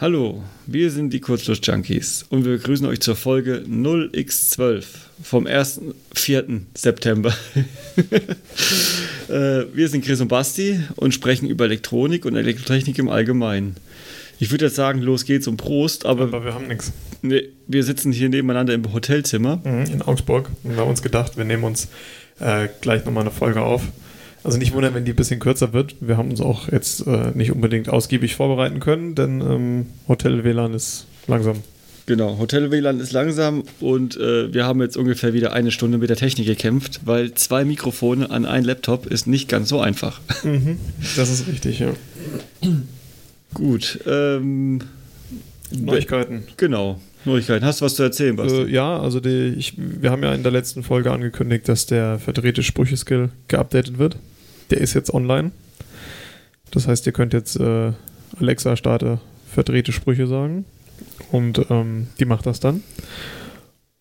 Hallo, wir sind die Kurzschluss-Junkies und wir begrüßen euch zur Folge 0x12 vom 1.4. September. Äh, wir sind Chris und Basti und sprechen über Elektronik und Elektrotechnik im Allgemeinen. Ich würde jetzt sagen, los geht's und Prost, aber, Aber wir haben nichts. nee, wir sitzen hier nebeneinander im Hotelzimmer. In Augsburg. Und haben uns gedacht, wir nehmen uns äh, gleich nochmal eine Folge auf. Also nicht wundern, wenn die ein bisschen kürzer wird. Wir haben uns auch jetzt äh, nicht unbedingt ausgiebig vorbereiten können, denn ähm, Hotel WLAN ist langsam. Genau, Hotel WLAN ist langsam und äh, wir haben jetzt ungefähr wieder eine Stunde mit der Technik gekämpft, weil zwei Mikrofone an einen Laptop ist nicht ganz so einfach. Das ist richtig, ja. Gut, ähm, Neuigkeiten. genau. Neuigkeiten. Hast du was zu erzählen, Basti? Äh, ja, also die, ich, wir haben ja in der letzten Folge angekündigt, dass der verdrehte Sprüche-Skill geupdatet wird. Der ist jetzt online. Das heißt, ihr könnt jetzt äh, Alexa starte verdrehte Sprüche sagen und ähm, die macht das dann.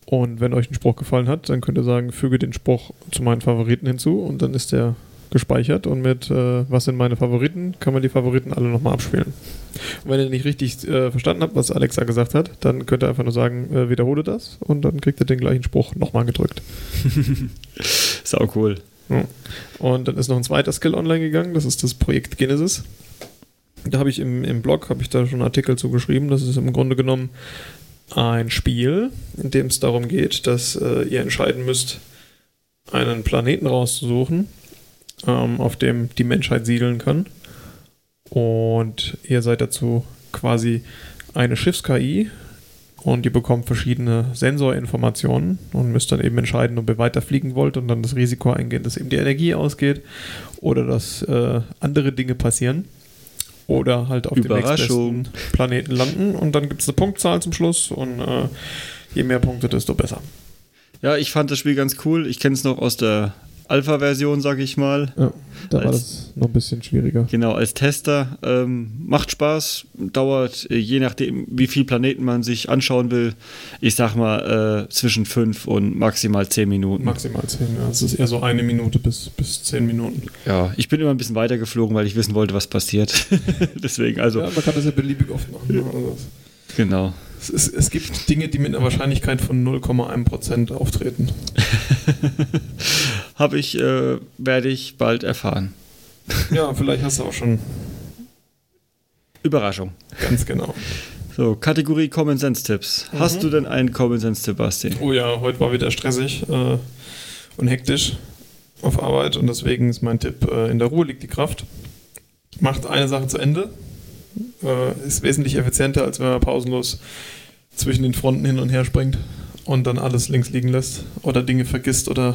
Und wenn euch ein Spruch gefallen hat, dann könnt ihr sagen, füge den Spruch zu meinen Favoriten hinzu und dann ist der gespeichert und mit äh, was sind meine Favoriten, kann man die Favoriten alle nochmal abspielen. Und wenn ihr nicht richtig äh, verstanden habt, was Alexa gesagt hat, dann könnt ihr einfach nur sagen, äh, wiederhole das und dann kriegt ihr den gleichen Spruch nochmal gedrückt. Sau cool. Und dann ist noch ein zweiter Skill online gegangen, das ist das Projekt Genesis. Da habe ich im, im Blog, habe ich da schon einen Artikel zu geschrieben, das ist im Grunde genommen ein Spiel, in dem es darum geht, dass äh, ihr entscheiden müsst, einen Planeten rauszusuchen, ähm, auf dem die Menschheit siedeln kann. Und ihr seid dazu quasi eine Schiffs-KI und ihr bekommt verschiedene Sensorinformationen und müsst dann eben entscheiden, ob ihr weiterfliegen wollt und dann das Risiko eingehen, dass eben die Energie ausgeht oder dass äh, andere Dinge passieren oder halt auf dem nächstbesten Planeten landen und dann gibt es eine Punktzahl zum Schluss und äh, je mehr Punkte, desto besser. Ja, ich fand das Spiel ganz cool. Ich kenne es noch aus der Alpha-Version, sag ich mal. Ja, da war Als- das noch ein bisschen schwieriger. Genau, als Tester. Ähm, macht Spaß, dauert äh, je nachdem, wie viel Planeten man sich anschauen will, ich sag mal äh, zwischen 5 und maximal 10 Minuten. Maximal 10, ja. Es ist eher so eine Minute bis, bis 10 Minuten. ja, ich bin immer ein bisschen weiter geflogen, weil ich wissen wollte, was passiert. Deswegen, also, Ja, man kann das ja beliebig oft machen. ne? Also genau. es, es, es gibt Dinge, die mit einer Wahrscheinlichkeit von 0,1% auftreten. Habe ich, äh, werde ich bald erfahren. Ja, vielleicht hast du auch schon Überraschung. ganz genau. So, Kategorie Common Sense Tipps. Hast du denn einen Common Sense Tipp, Basti? Oh ja, heute war wieder stressig äh, und hektisch auf Arbeit und deswegen ist mein Tipp, äh, in der Ruhe liegt die Kraft. Macht eine Sache zu Ende. Äh, ist wesentlich effizienter, als wenn man pausenlos zwischen den Fronten hin und her springt und dann alles links liegen lässt oder Dinge vergisst oder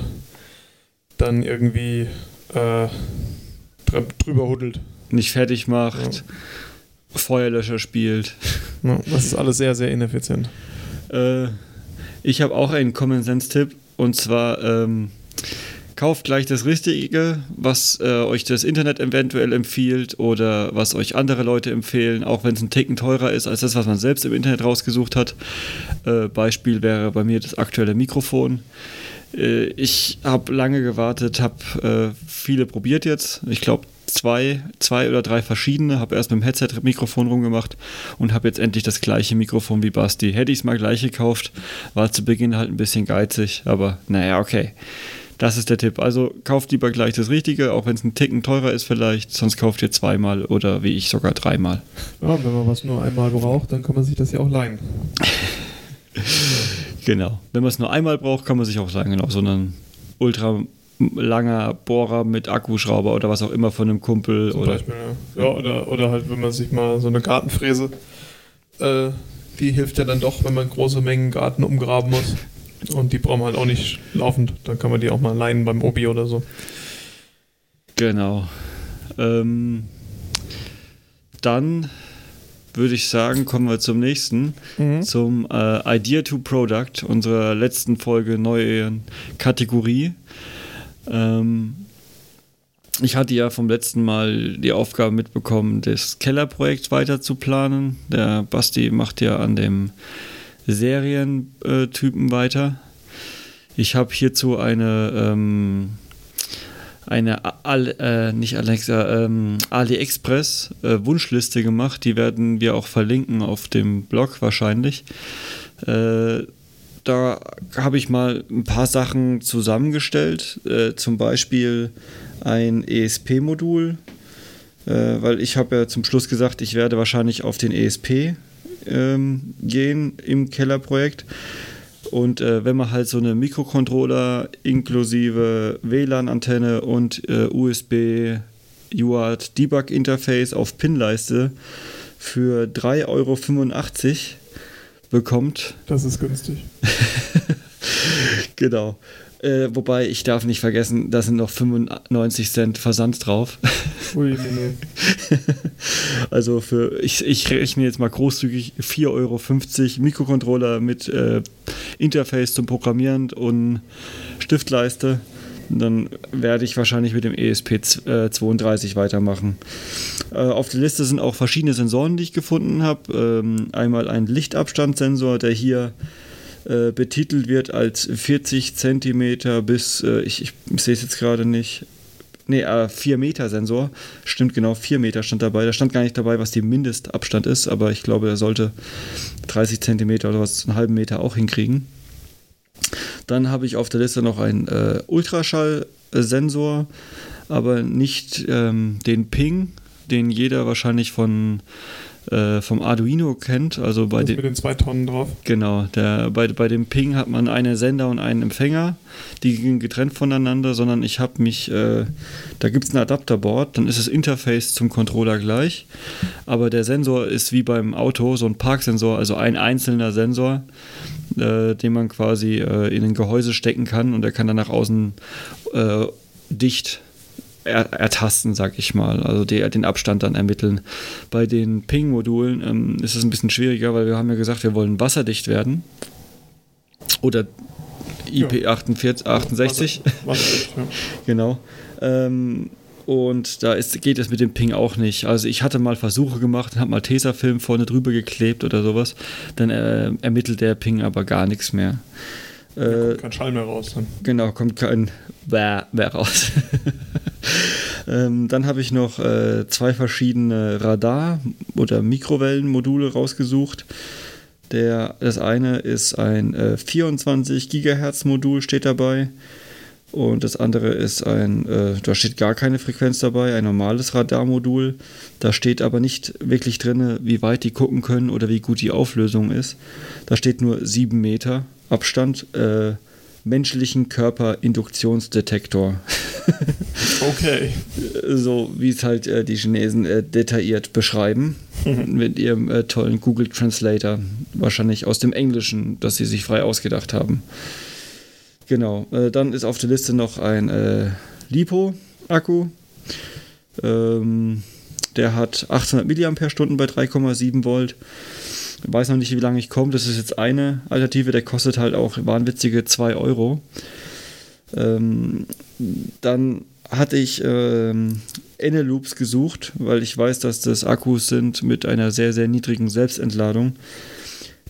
dann irgendwie äh, drü- drüber huddelt. Nicht fertig macht, Feuerlöscher spielt. Ja, das ist alles sehr, sehr ineffizient. Äh, ich habe auch einen Common Sense Tipp und zwar ähm, kauft gleich das Richtige, was äh, euch das Internet eventuell empfiehlt oder was euch andere Leute empfehlen, auch wenn es ein Ticken teurer ist als das, was man selbst im Internet rausgesucht hat. Äh, Beispiel wäre bei mir das aktuelle Mikrofon. Äh, ich habe lange gewartet, habe äh, viele probiert jetzt. Ich glaube zwei, zwei oder drei verschiedene. Habe erst mit dem Headset-Mikrofon rumgemacht und habe jetzt endlich das gleiche Mikrofon wie Basti. Hätte ich es mal gleich gekauft, war zu Beginn halt ein bisschen geizig, aber naja, okay. Das ist der Tipp. Also kauft lieber gleich das Richtige, auch wenn es ein Ticken teurer ist vielleicht, sonst kauft ihr zweimal oder wie ich sogar dreimal. Ja, wenn man was nur einmal braucht, dann kann man sich das ja auch leihen. Genau. Wenn man es nur einmal braucht, kann man sich auch sagen, genau, so ein ultra langer Bohrer mit Akkuschrauber oder was auch immer von einem Kumpel Zum oder Beispiel, ja. ja oder, oder halt, wenn man sich mal so eine Gartenfräse, äh, die hilft ja dann doch, wenn man große Mengen Garten umgraben muss. Und die braucht man halt auch nicht laufend. Dann kann man die auch mal leihen beim Obi oder so. Genau. Ähm, dann würde ich sagen, kommen wir zum nächsten, zum äh, Idea to Product, unserer letzten Folge neuen Kategorie. Ähm, ich hatte ja vom letzten Mal die Aufgabe mitbekommen, das Kellerprojekt weiter zu planen. Der Basti macht ja an dem Serientypen weiter. Ich habe hierzu eine ähm, eine Al, äh, nicht Alexa, ähm, AliExpress äh, Wunschliste gemacht. Die werden wir auch verlinken auf dem Blog wahrscheinlich. Äh, da habe ich mal ein paar Sachen zusammengestellt, äh, zum Beispiel ein ESP-Modul, äh, weil ich habe ja zum Schluss gesagt, ich werde wahrscheinlich auf den ESP ähm, gehen im Kellerprojekt. Und äh, wenn man halt so eine Mikrocontroller inklusive WLAN-Antenne und äh, USB UART Debug Interface auf Pinleiste für 3,85 Euro bekommt. Das ist günstig. genau. Äh, wobei ich darf nicht vergessen, da sind noch 95 Cent Versand drauf. Ui, nee. Also für, ich, ich rechne jetzt mal großzügig 4,50 Euro Mikrocontroller mit äh, Interface zum Programmieren und Stiftleiste. dann werde ich wahrscheinlich mit dem ESP32 weitermachen. Äh, auf der Liste sind auch verschiedene Sensoren, die ich gefunden habe. Ähm, einmal ein Lichtabstandssensor, der hier äh, betitelt wird als 40 cm bis, äh, ich, ich sehe es jetzt gerade nicht, nee, äh, 4 Meter Sensor. Stimmt genau, 4 Meter stand dabei. Da stand gar nicht dabei, was die Mindestabstand ist, aber ich glaube, er sollte 30 cm oder was, einen halben Meter auch hinkriegen. Dann habe ich auf der Liste noch einen äh, Ultraschallsensor, aber nicht ähm, den Ping, den jeder wahrscheinlich von äh, vom Arduino kennt. Also bei den, mit den zwei Tonnen drauf. Genau, der, bei, bei dem Ping hat man einen Sender und einen Empfänger, die gehen getrennt voneinander, sondern ich habe mich, äh, da gibt es ein Adapterboard, dann ist das Interface zum Controller gleich, aber der Sensor ist wie beim Auto, so ein Parksensor, also ein einzelner Sensor, äh, den man quasi äh, in ein Gehäuse stecken kann und der kann dann nach außen äh, dicht er, ertasten, sag ich mal, also die, den Abstand dann ermitteln. Bei den Ping-Modulen ähm, ist es ein bisschen schwieriger, weil wir haben ja gesagt, wir wollen wasserdicht werden. Oder IP68. Ja. Wasser, wasserdicht, ja. genau. Ähm, und da ist, geht es mit dem Ping auch nicht. Also ich hatte mal Versuche gemacht, habe mal Tesafilm vorne drüber geklebt oder sowas. Dann äh, ermittelt der Ping aber gar nichts mehr. Da kommt kein Schall mehr raus. Dann. Genau, kommt kein Bäh mehr raus. ähm, dann habe ich noch äh, zwei verschiedene Radar- oder Mikrowellenmodule rausgesucht. Der, das eine ist ein äh, 24 Gigahertz Modul, steht dabei. Und das andere ist ein, äh, da steht gar keine Frequenz dabei, ein normales Radarmodul. Da steht aber nicht wirklich drin, wie weit die gucken können oder wie gut die Auflösung ist. Da steht nur 7 Meter Abstand. Äh, menschlichen Körperinduktionsdetektor. okay. So wie es halt äh, die Chinesen äh, detailliert beschreiben mit ihrem äh, tollen Google Translator. Wahrscheinlich aus dem Englischen, das sie sich frei ausgedacht haben. Genau. Äh, dann ist auf der Liste noch ein äh, LiPo-Akku. Ähm, der hat 800 mAh bei 3,7 Volt weiß noch nicht, wie lange ich komme. Das ist jetzt eine Alternative, der kostet halt auch wahnwitzige 2 Euro. Ähm, dann hatte ich ähm, Loops gesucht, weil ich weiß, dass das Akkus sind mit einer sehr, sehr niedrigen Selbstentladung.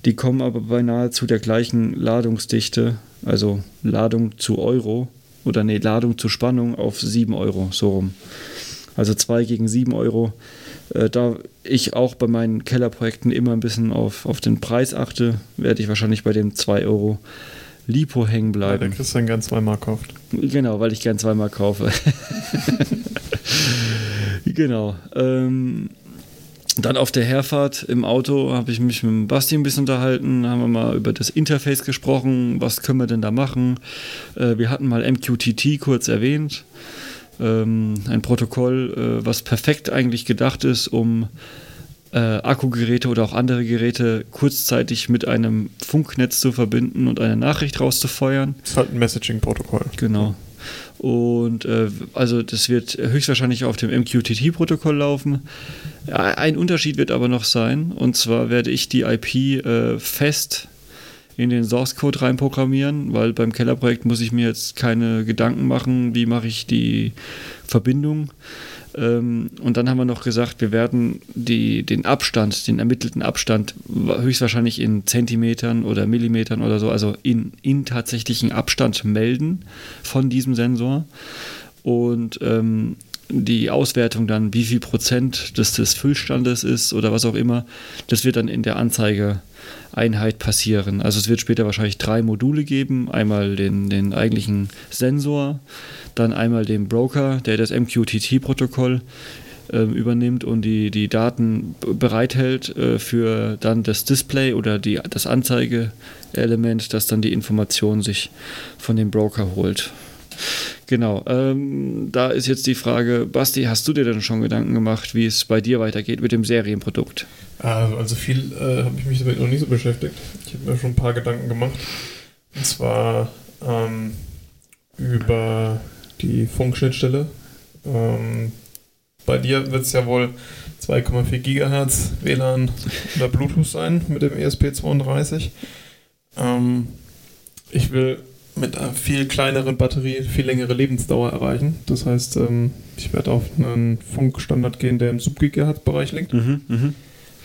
Die kommen aber bei nahezu der gleichen Ladungsdichte, also Ladung zu Euro oder nee, Ladung zu Spannung auf 7 Euro, so rum. Also 2 gegen 7 Euro. Äh, da ich auch bei meinen Kellerprojekten immer ein bisschen auf, auf den Preis achte, werde ich wahrscheinlich bei dem 2 Euro Lipo hängen bleiben. Weil der Christian gern zweimal kauft. Genau, weil ich gern zweimal kaufe. genau. Ähm, dann auf der Herfahrt im Auto habe ich mich mit Basti ein bisschen unterhalten, haben wir mal über das Interface gesprochen, was können wir denn da machen. Äh, wir hatten mal MQTT kurz erwähnt ähm, ein Protokoll, äh, was perfekt eigentlich gedacht ist, um äh, Akkugeräte oder auch andere Geräte kurzzeitig mit einem Funknetz zu verbinden und eine Nachricht rauszufeuern. Das ist halt ein Messaging-Protokoll. Genau. Und äh, also das wird höchstwahrscheinlich auf dem MQTT-Protokoll laufen. Ein Unterschied wird aber noch sein, und zwar werde ich die IP äh, fest in den Source Code reinprogrammieren, weil beim Kellerprojekt muss ich mir jetzt keine Gedanken machen, wie mache ich die Verbindung. Ähm, und dann haben wir noch gesagt, wir werden die, den Abstand, den ermittelten Abstand höchstwahrscheinlich in Zentimetern oder Millimetern oder so, also in, in tatsächlichen Abstand melden von diesem Sensor. und ähm, die Auswertung dann, wie viel Prozent des, des Füllstandes ist oder was auch immer, das wird dann in der Anzeigeeinheit passieren. Also es wird später wahrscheinlich drei Module geben. Einmal den, den eigentlichen Sensor, dann einmal den Broker, der das MQTT-Protokoll äh, übernimmt und die, die Daten bereithält äh, für dann das Display oder die, das Anzeigeelement, das dann die Information sich von dem Broker holt. Genau, ähm, da ist jetzt die Frage, Basti, hast du dir denn schon Gedanken gemacht, wie es bei dir weitergeht mit dem Serienprodukt? Also, also viel äh, habe ich mich damit noch nicht so beschäftigt. Ich habe mir schon ein paar Gedanken gemacht. Und zwar ähm, über die Funkschnittstelle. Ähm, bei dir wird es ja wohl 2,4 Gigahertz WLAN oder Bluetooth sein mit dem ESP32. Ähm, ich will mit einer viel kleineren Batterie viel längere Lebensdauer erreichen. Das heißt, ähm, ich werde auf einen Funkstandard gehen, der im Sub-Gigahertz-Bereich liegt. Mhm, mhm.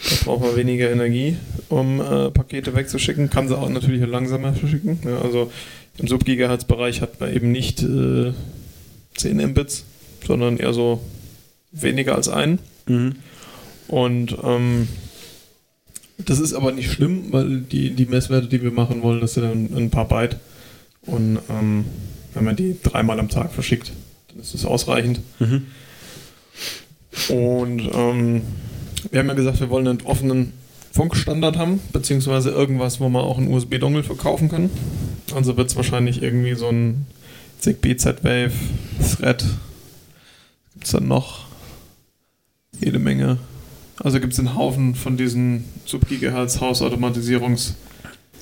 Da braucht man weniger Energie, um äh, Pakete wegzuschicken. Kann sie auch natürlich langsamer verschicken. Ja, also im Sub-Gigahertz-Bereich hat man eben nicht äh, 10 Mbits, sondern eher so weniger als ein. Mhm. Und ähm, das ist aber nicht schlimm, weil die, die Messwerte, die wir machen wollen, das sind ein, ein paar Byte. Und ähm, wenn man die dreimal am Tag verschickt, dann ist das ausreichend. Mhm. Und ähm, wir haben ja gesagt, wir wollen einen offenen Funkstandard haben, beziehungsweise irgendwas, wo man auch einen USB-Dongle verkaufen kann. Also wird es wahrscheinlich irgendwie so ein ZigBee Z-Wave Thread. Gibt es dann noch jede Menge. Also gibt es einen Haufen von diesen Sub-Gigahertz Hausautomatisierungs-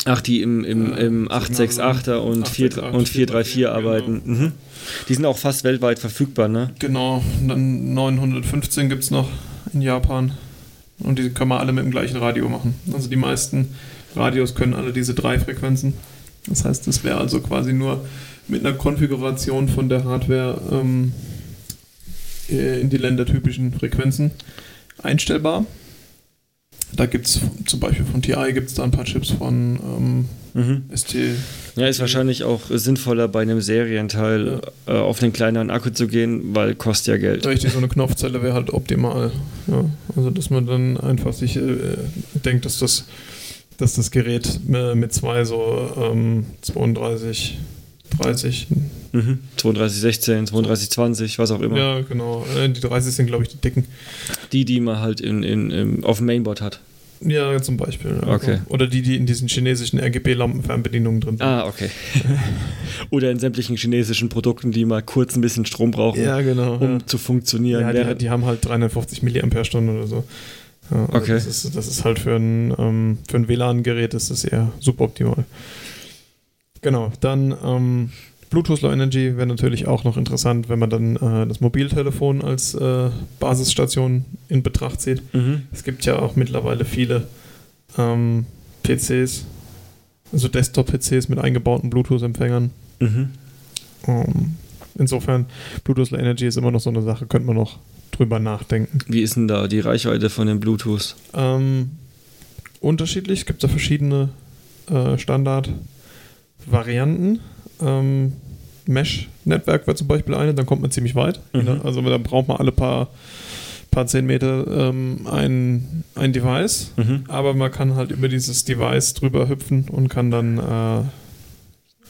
Ach, die im, im, im 868er und, 4, 868, und 434 arbeiten. Mhm. Die sind auch fast weltweit verfügbar, ne? Genau, und dann 915 gibt es noch in Japan. Und die kann man alle mit dem gleichen Radio machen. Also die meisten Radios können alle diese drei Frequenzen. Das heißt, das wäre also quasi nur mit einer Konfiguration von der Hardware ähm, äh, in die ländertypischen Frequenzen einstellbar. Da gibt es zum Beispiel von TI gibt es da ein paar Chips von ähm, Mhm. ST. Ja, ist wahrscheinlich auch sinnvoller bei einem Serienteil äh, auf den kleineren Akku zu gehen, weil kostet ja Geld. Richtig, so eine Knopfzelle wäre halt optimal. Ja, also, dass man dann einfach sich äh, denkt, dass das, dass das Gerät äh, mit zwei so ähm, 32, 30, Mhm. 3216, 3220, was auch immer. ja, genau. Äh, die 30 sind, glaube ich, die dicken. Die, die man halt in, in, im, auf dem Mainboard hat. Ja, zum Beispiel. Ja. Okay. Oder die, die in diesen chinesischen RGB-Lampenfernbedienungen drin sind. Ah, okay. Oder in sämtlichen chinesischen Produkten, die mal kurz ein bisschen Strom brauchen, Ja, genau. um ja. zu funktionieren. Ja, die, die haben halt 350 Milliampere-Stunden oder so. Also Okay. Das ist, das ist halt für ein, ähm, für ein WLAN-Gerät ist das eher suboptimal. Genau, dann ähm, Bluetooth Low Energy wäre natürlich auch noch interessant, wenn man dann äh, das Mobiltelefon als äh, Basisstation in Betracht zieht. mhm. Es gibt ja auch mittlerweile viele ähm, PCs, also Desktop-PCs mit eingebauten Bluetooth-Empfängern. Mhm. Ähm, insofern, Bluetooth Low Energy ist immer noch so eine Sache, könnte man noch drüber nachdenken. Wie ist denn da die Reichweite von dem Bluetooth? Ähm, unterschiedlich, es gibt da verschiedene äh, Standardvarianten. Ähm, Mesh-Netzwerk wäre zum Beispiel eine, dann kommt man ziemlich weit. Mhm. Also da braucht man alle paar, paar zehn Meter ähm, ein, ein Device, Mhm. aber man kann halt über dieses Device drüber hüpfen und kann dann äh,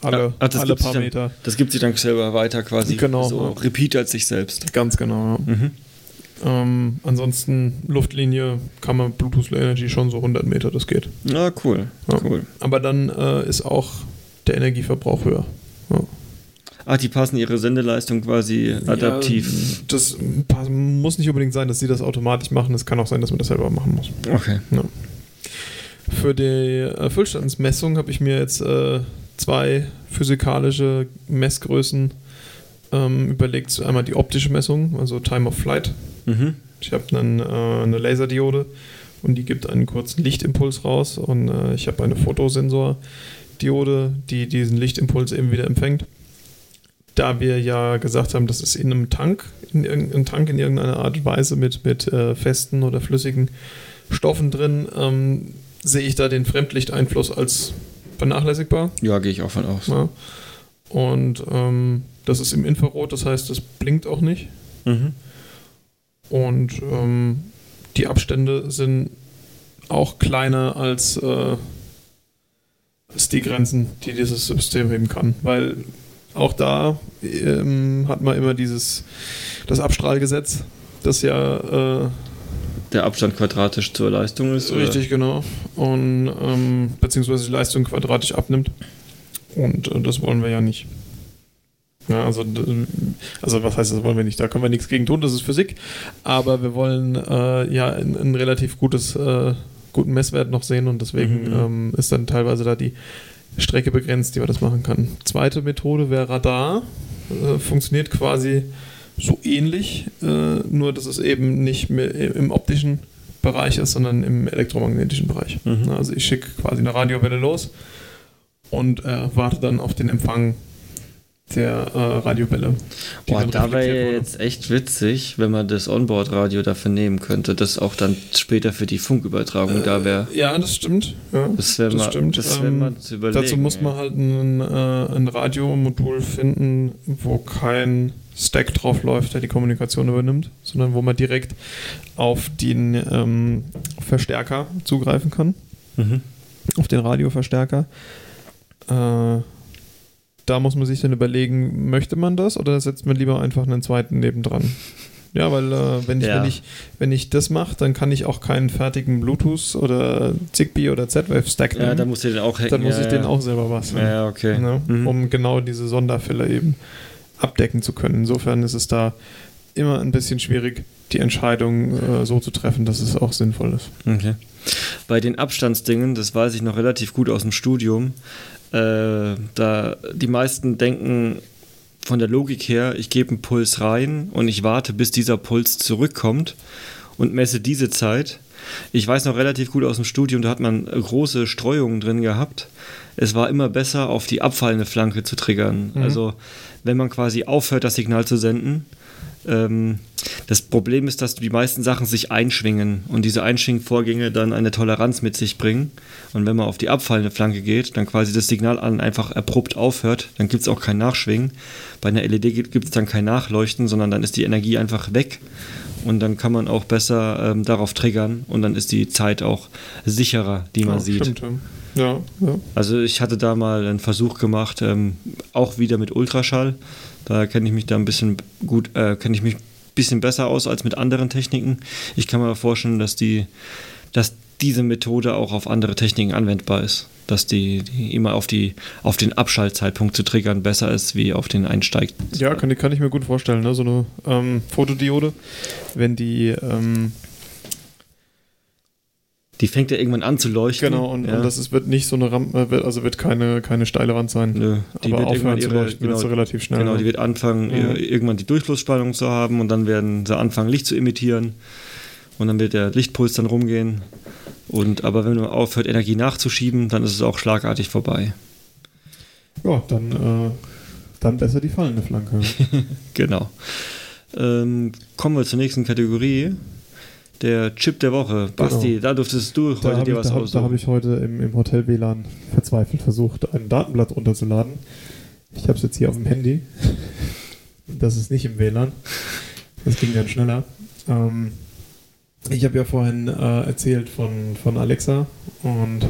alle, ach, das alle paar dann- Meter. Das gibt sie dann selber weiter quasi. Genau, So ja. Repeat als sich selbst. Ganz genau. Ja. Mhm. Ähm, ansonsten Luftlinie kann man Bluetooth Low Energy schon so 100 Meter, das geht. Ah, cool. Ja. cool. Aber dann äh, ist auch der Energieverbrauch höher. Ah, die passen ihre Sendeleistung quasi adaptiv. Ja, das muss nicht unbedingt sein, dass sie das automatisch machen. Es kann auch sein, dass man das selber machen muss. Okay. Für die äh, Füllstandsmessung habe ich mir jetzt äh, zwei physikalische Messgrößen ähm, überlegt. Einmal die optische Messung, also Time of Flight. Mhm. Ich habe einen, äh, eine Laserdiode und die gibt einen kurzen Lichtimpuls raus und äh, ich habe eine Fotosensor-Diode, die diesen Lichtimpuls eben wieder empfängt. Da wir ja gesagt haben, das ist in einem Tank, in irgendeinem Tank in irgendeiner Art und Weise mit, mit äh, festen oder flüssigen Stoffen drin, ähm, sehe ich da den Fremdlichteinfluss als vernachlässigbar. Ja, gehe ich auch von aus. Ja. Und ähm, das ist im Infrarot, das heißt, es blinkt auch nicht. Mhm. Und ähm, die Abstände sind auch kleiner als, äh, als die Grenzen, die dieses System heben kann. Weil auch da ähm, hat man immer dieses das Abstrahlgesetz, das ja äh, Der Abstand quadratisch zur Leistung ist. oder? richtig genau und ähm, beziehungsweise die Leistung quadratisch abnimmt. Und äh, das wollen wir ja nicht. Ja, also, also was heißt, das wollen wir nicht? Da können wir nichts gegen tun, das ist Physik. Aber wir wollen äh, ja ein, ein relativ gutes, äh, guten Messwert noch sehen und deswegen Mhm. ähm, ist dann teilweise da die Strecke begrenzt, die man das machen kann. Zweite Methode wäre Radar. Äh, funktioniert quasi so ähnlich, äh, nur dass es eben nicht mehr im optischen Bereich ist, sondern im elektromagnetischen Bereich. Mhm. Also ich schicke quasi eine Radiowelle los und äh, warte dann auf den Empfang der äh, Radiowelle. Boah, da wäre jetzt echt witzig, wenn man das Onboard-Radio dafür nehmen könnte, das auch dann später für die Funkübertragung da wäre. Ja, das stimmt. Ja. Das wäre mal, stimmt. das wär Ähm, mal zu überlegen. Dazu muss man halt ein, äh, ein Radiomodul finden, wo kein Stack drauf läuft, der die Kommunikation übernimmt, sondern wo man direkt auf den ähm, Verstärker zugreifen kann, Mhm. auf den Radioverstärker. Äh, da muss man sich dann überlegen, möchte man das oder setzt man lieber einfach einen zweiten nebendran? Ja, weil äh, wenn, ich, Ja. wenn, ich, wenn ich das mache, dann kann ich auch keinen fertigen Bluetooth oder Zigbee oder Z-Wave-Stack Ja, nehmen. da muss ich den auch hacken. dann muss ja, ich den ja. auch selber basteln, Ja, okay. ne? Mhm. um genau diese Sonderfälle eben abdecken zu können. Insofern ist es da immer ein bisschen schwierig, die Entscheidung äh, so zu treffen, dass es auch sinnvoll ist. Okay. Bei den Abstandsdingen, das weiß ich noch relativ gut aus dem Studium, äh, da die meisten denken von der Logik her, ich gebe einen Puls rein und ich warte, bis dieser Puls zurückkommt und messe diese Zeit. Ich weiß noch relativ gut aus dem Studium, da hat man große Streuungen drin gehabt. Es war immer besser, auf die abfallende Flanke zu triggern. Mhm. Also wenn man quasi aufhört, das Signal zu senden, ähm, das Problem ist, dass die meisten Sachen sich einschwingen und diese Einschwingvorgänge dann eine Toleranz mit sich bringen. Und wenn man auf die abfallende Flanke geht, dann quasi das Signal an einfach abrupt aufhört, dann gibt es auch kein Nachschwingen. Bei einer LED gibt es dann kein Nachleuchten, sondern dann ist die Energie einfach weg und dann kann man auch besser ähm, darauf triggern und dann ist die Zeit auch sicherer, die man Ja, sieht. Stimmt, ja. ja, ja. Also ich hatte da mal einen Versuch gemacht, ähm, auch wieder mit Ultraschall. Da kenne ich mich da ein bisschen gut, äh, kenne ich mich ein bisschen besser aus als mit anderen Techniken. Ich kann mir vorstellen, dass die, dass diese Methode auch auf andere Techniken anwendbar ist. Dass die, die immer auf die, auf den Abschaltzeitpunkt zu triggern besser ist wie auf den Einsteig. Ja, kann, ich- kann ich mir gut vorstellen. Ne? So eine ähm, Fotodiode, wenn die ähm, Die fängt ja irgendwann an zu leuchten. genau und, ja. und das ist, wird nicht so eine Rampe, wird, also wird keine, keine steile Wand sein. Nö, die aber wird aufhören irgendwann zu leuchten wird genau, so relativ schnell. Genau, ne? die wird anfangen, Ja. ihr- irgendwann die Durchflussspannung zu haben und dann werden sie anfangen, Licht zu emittieren. Und dann wird der Lichtpuls dann rumgehen. Und aber wenn man aufhört, Energie nachzuschieben, dann ist es auch schlagartig vorbei. ja, dann, äh, dann besser die fallende Flanke. Genau. Ähm, kommen wir zur nächsten Kategorie. Der Chip der Woche. Basti, da durftest du heute habe dir ich, was da hab, da aussuchen. hab ich heute im, im Hotel WLAN verzweifelt versucht, ein Datenblatt runterzuladen. Ich habe es jetzt hier auf dem Handy. Das ist nicht im WLAN. Das ging dann schneller. Ähm, ich habe ja vorhin äh, erzählt von, von Alexa und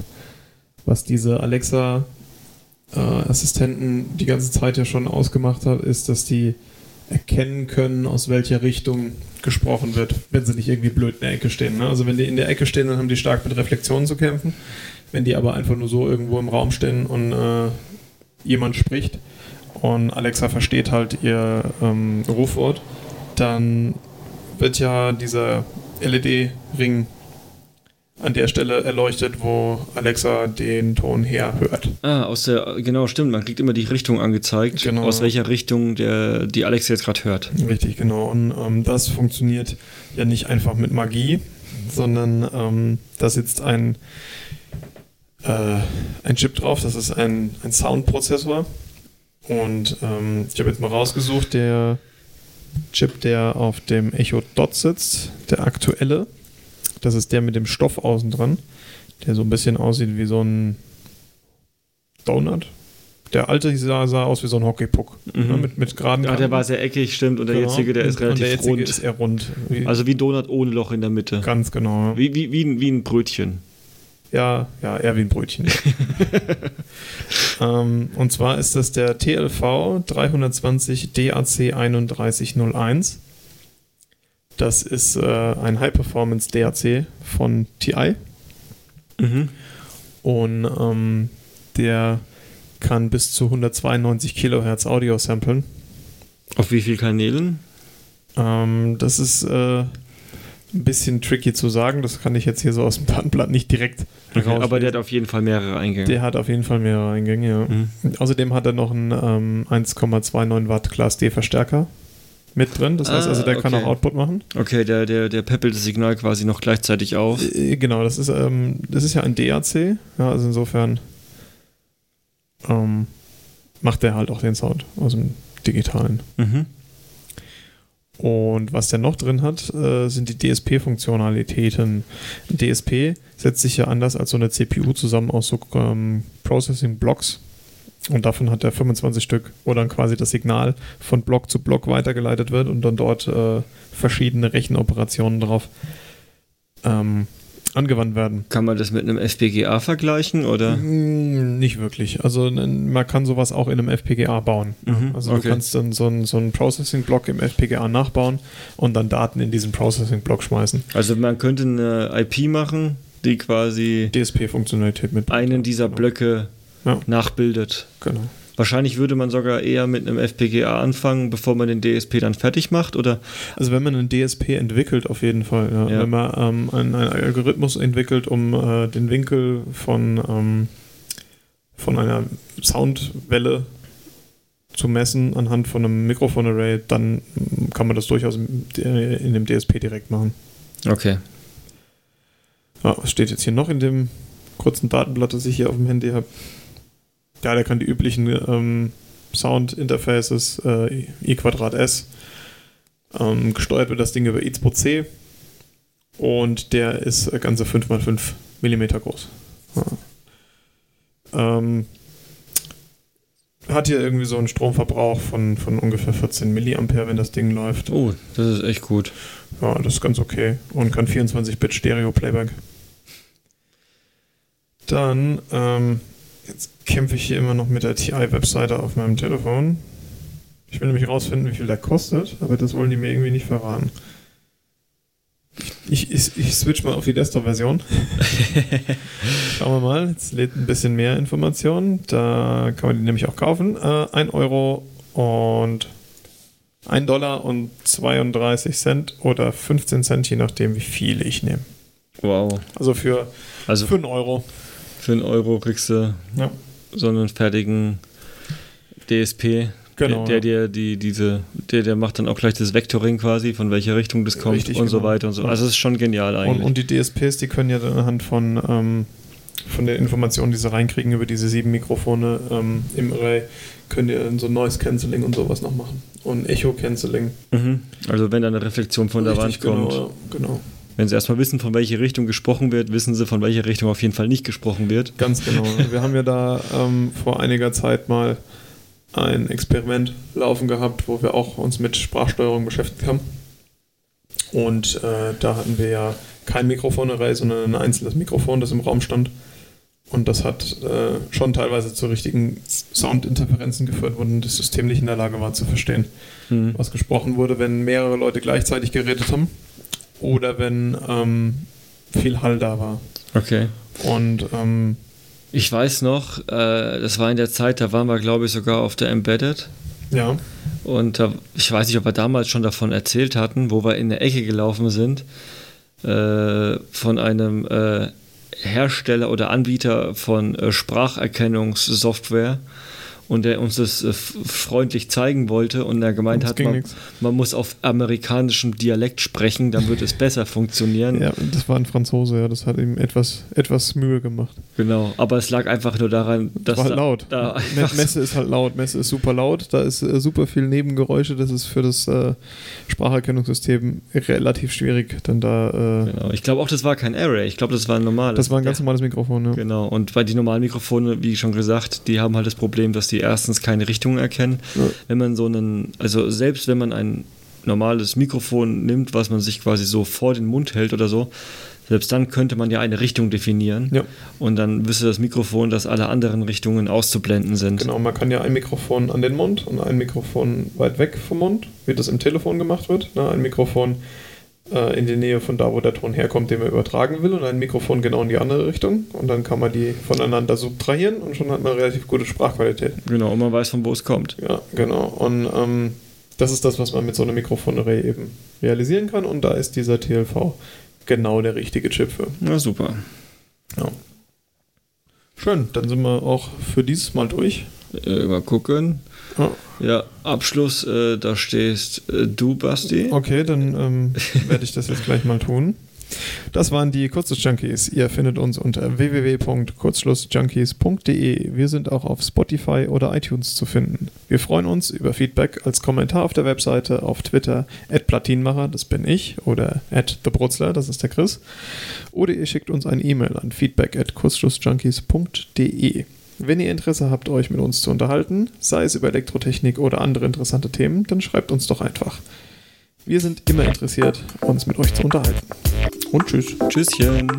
was diese Alexa-Assistenten die ganze Zeit ja schon ausgemacht hat, ist, dass die erkennen können, aus welcher Richtung gesprochen wird, wenn sie nicht irgendwie blöd in der Ecke stehen. Ne? Also wenn die in der Ecke stehen, dann haben die stark mit Reflexionen zu kämpfen. Wenn die aber einfach nur so irgendwo im Raum stehen und äh, jemand spricht und Alexa versteht halt ihr ähm, Rufwort, dann wird ja dieser LED-Ring an der Stelle erleuchtet, wo Alexa den Ton herhört. Ah, aus der, genau, stimmt. Man kriegt immer die Richtung angezeigt, Genau. aus welcher Richtung der, die Alexa jetzt gerade hört. Richtig, genau. Und ähm, das funktioniert ja nicht einfach mit Magie, sondern ähm, da sitzt ein, äh, ein Chip drauf, das ist ein, ein Soundprozessor. Und ähm, ich habe jetzt mal rausgesucht, der Chip, der auf dem Echo Dot sitzt, der aktuelle, das ist der mit dem Stoff außen dran, der so ein bisschen aussieht wie so ein Donut, Der alte sah, sah aus wie so ein Hockeypuck. Mhm. Ne, mit, mit geraden Ja, der war sehr eckig, stimmt, und der Genau. jetzige, der ist Und- relativ der rund. ist eher rund. Wie, also wie Donut ohne Loch in der Mitte. ganz genau. ja. Wie, wie, wie, ein, wie ein Brötchen. Ja, ja, eher wie ein Brötchen. ähm, und zwar ist das der TLV 320 DAC 3101. Das ist äh, ein High-Performance DAC von TI Mhm. und ähm, der kann bis zu 192 Kilohertz Audio samplen. Auf wie vielen Kanälen? Ähm, das ist äh, ein bisschen tricky zu sagen. Das kann ich jetzt hier so aus dem Datenblatt nicht direkt Okay, aber der hat auf jeden Fall mehrere Eingänge. Der hat auf jeden Fall mehrere Eingänge, ja. Mhm. Außerdem hat er noch einen ähm, 1,29 Watt Class D Verstärker mit drin. Das heißt Ah, also, der kann okay. auch Output machen. Okay, der, der, der peppelt das Signal quasi noch gleichzeitig auf. Äh, Genau, das ist, ähm, das ist ja ein DAC. Ja, also insofern ähm, macht der halt auch den Sound aus dem digitalen. Mhm. Und was der noch drin hat, äh, sind die DSP-Funktionalitäten. DSP setzt sich ja anders als so eine CPU zusammen aus so ähm, Processing-Blocks. Und davon hat er 25 Stück, wo dann quasi das Signal von Block zu Block weitergeleitet wird und dann dort äh, verschiedene Rechenoperationen drauf ähm, angewandt werden. Kann man das mit einem FPGA vergleichen oder? Mm, Nicht wirklich. Also man kann sowas auch in einem FPGA bauen. Mhm, Also okay. du kannst dann so einen so einen Processing-Block im FPGA nachbauen und dann Daten in diesen Processing-Block schmeißen. Also man könnte eine IP machen, die quasi DSP-Funktionalität mit. einen dieser Blöcke Ja. nachbildet. Genau. Wahrscheinlich würde man sogar eher mit einem FPGA anfangen, bevor man den DSP dann fertig macht, oder? Also wenn man einen DSP entwickelt, auf jeden Fall. Ja. Ja. Wenn man ähm, einen, einen Algorithmus entwickelt, um äh, den Winkel von, ähm, von einer Soundwelle zu messen anhand von einem Mikrofonarray, dann kann man das durchaus in dem DSP direkt machen. Okay. Ja, was steht jetzt hier noch in dem kurzen Datenblatt, das ich hier auf dem Handy habe? Ja, der kann die üblichen ähm, Sound-Interfaces, äh, i Quadrat S. Ähm, gesteuert wird das Ding über I2C und der ist äh, ganze 5x5 mm groß. Ja. Ähm, hat hier irgendwie so einen Stromverbrauch von, von ungefähr 14 Milliampere, wenn das Ding läuft. Oh, das ist echt gut. Ja, das ist ganz okay. Und kann 24-Bit Stereo-Playback. Dann, ähm, jetzt kämpfe ich hier immer noch mit der TI-Webseite auf meinem Telefon. Ich will nämlich rausfinden, wie viel der kostet, aber das wollen die mir irgendwie nicht verraten. Ich, ich, ich switch mal auf die Desktop-Version. Schauen wir mal, jetzt lädt ein bisschen mehr Informationen. Da kann man die nämlich auch kaufen. Äh, 1 Euro und 1 Dollar und 32 Cent oder 15 Cent, je nachdem, wie viele ich nehme. Wow. Also für, Also für einen Euro. für einen Euro kriegst du Ja. So einen fertigen DSP. Genau, Der, der, dir die, diese, der, der macht dann auch gleich das Vectoring quasi, von welcher Richtung das kommt Richtig, und so genau. weiter und so. Also es ist schon genial Und, eigentlich. und die DSPs, die können ja dann anhand von, ähm, von den Informationen, die sie reinkriegen über diese sieben Mikrofone ähm, im Array, können die dann so Noise Cancelling und sowas noch machen. Und Echo Cancelling. mhm. Also wenn da eine Reflexion von der Wand kommt. Genau, genau. Wenn sie erstmal wissen, von welcher Richtung gesprochen wird, wissen sie, von welcher Richtung auf jeden Fall nicht gesprochen wird. Ganz genau. Wir haben ja da ähm, vor einiger Zeit mal ein Experiment laufen gehabt, wo wir auch uns mit Sprachsteuerung beschäftigt haben. Und äh, da hatten wir ja kein Mikrofonarray, sondern ein einzelnes Mikrofon, das im Raum stand. Und das hat äh, schon teilweise zu richtigen Soundinterferenzen geführt, wo das System nicht in der Lage war zu verstehen, Mhm. was gesprochen wurde, wenn mehrere Leute gleichzeitig geredet haben oder wenn ähm, viel Hall da war. Okay. Und ähm, Ich weiß noch, äh, das war in der Zeit, da waren wir, glaube ich, sogar auf der Embedded. ja, Und da, ich weiß nicht, ob wir damals schon davon erzählt hatten, wo wir in der Ecke gelaufen sind, äh, von einem äh, Hersteller oder Anbieter von äh, Spracherkennungssoftware und der uns das äh, freundlich zeigen wollte und er gemeint hat, man, man muss auf amerikanischem Dialekt sprechen, dann wird es besser funktionieren. Ja, das war ein Franzose, ja, das hat ihm etwas, etwas Mühe gemacht. Genau, aber es lag einfach nur daran, dass war halt da, laut. da einfach Messe ist halt laut, Messe ist super laut, da ist äh, super viel Nebengeräusche, das ist für das äh, Spracherkennungssystem relativ schwierig, denn da, äh, Genau. Ich glaube auch, das war kein Array. Ich glaube, das war ein normales. das war ein ganz normales Mikrofon, ja. Genau. Und bei die normalen Mikrofone, wie schon gesagt, die haben halt das Problem, dass die sie erstens keine Richtung erkennen. Ja. Wenn man so einen, also selbst wenn man ein normales Mikrofon nimmt, was man sich quasi so vor den Mund hält oder so, selbst dann könnte man ja eine Richtung definieren. Ja. Und dann wüsste das Mikrofon, dass alle anderen Richtungen auszublenden sind. Genau, man kann ja ein Mikrofon an den Mund und ein Mikrofon weit weg vom Mund, wie das im Telefon gemacht wird. Ne? Ein Mikrofon äh, in die Nähe von da, wo der Ton herkommt, den man übertragen will, und ein Mikrofon genau in die andere Richtung. Und dann kann man die voneinander subtrahieren und schon hat man relativ gute Sprachqualität. Genau, und man weiß, von wo es kommt. Ja, genau. Und ähm, das ist das, was man mit so einem Mikrofonarray eben realisieren kann. Und da ist dieser TLV genau der richtige Chip für. Na super. Ja. Schön, dann sind wir auch für dieses Mal durch. Äh, mal gucken. Ja. Ja, Abschluss, äh, da stehst äh, du, Basti. Okay, dann ähm, werde ich das jetzt gleich mal tun. Das waren die Kurzschluss-Junkies. Ihr findet uns unter www.kurzschlussjunkies.de. Wir sind auch auf Spotify oder iTunes zu finden. Wir freuen uns über Feedback als Kommentar auf der Webseite, auf Twitter, at Platinmacher, das bin ich, oder at thebrutzler, das ist der Chris. Oder ihr schickt uns ein E-Mail an feedback at kurzschlussjunkies.de. Wenn ihr Interesse habt, euch mit uns zu unterhalten, sei es über Elektrotechnik oder andere interessante Themen, dann schreibt uns doch einfach. Wir sind immer interessiert, uns mit euch zu unterhalten. Und tschüss. Tschüsschen.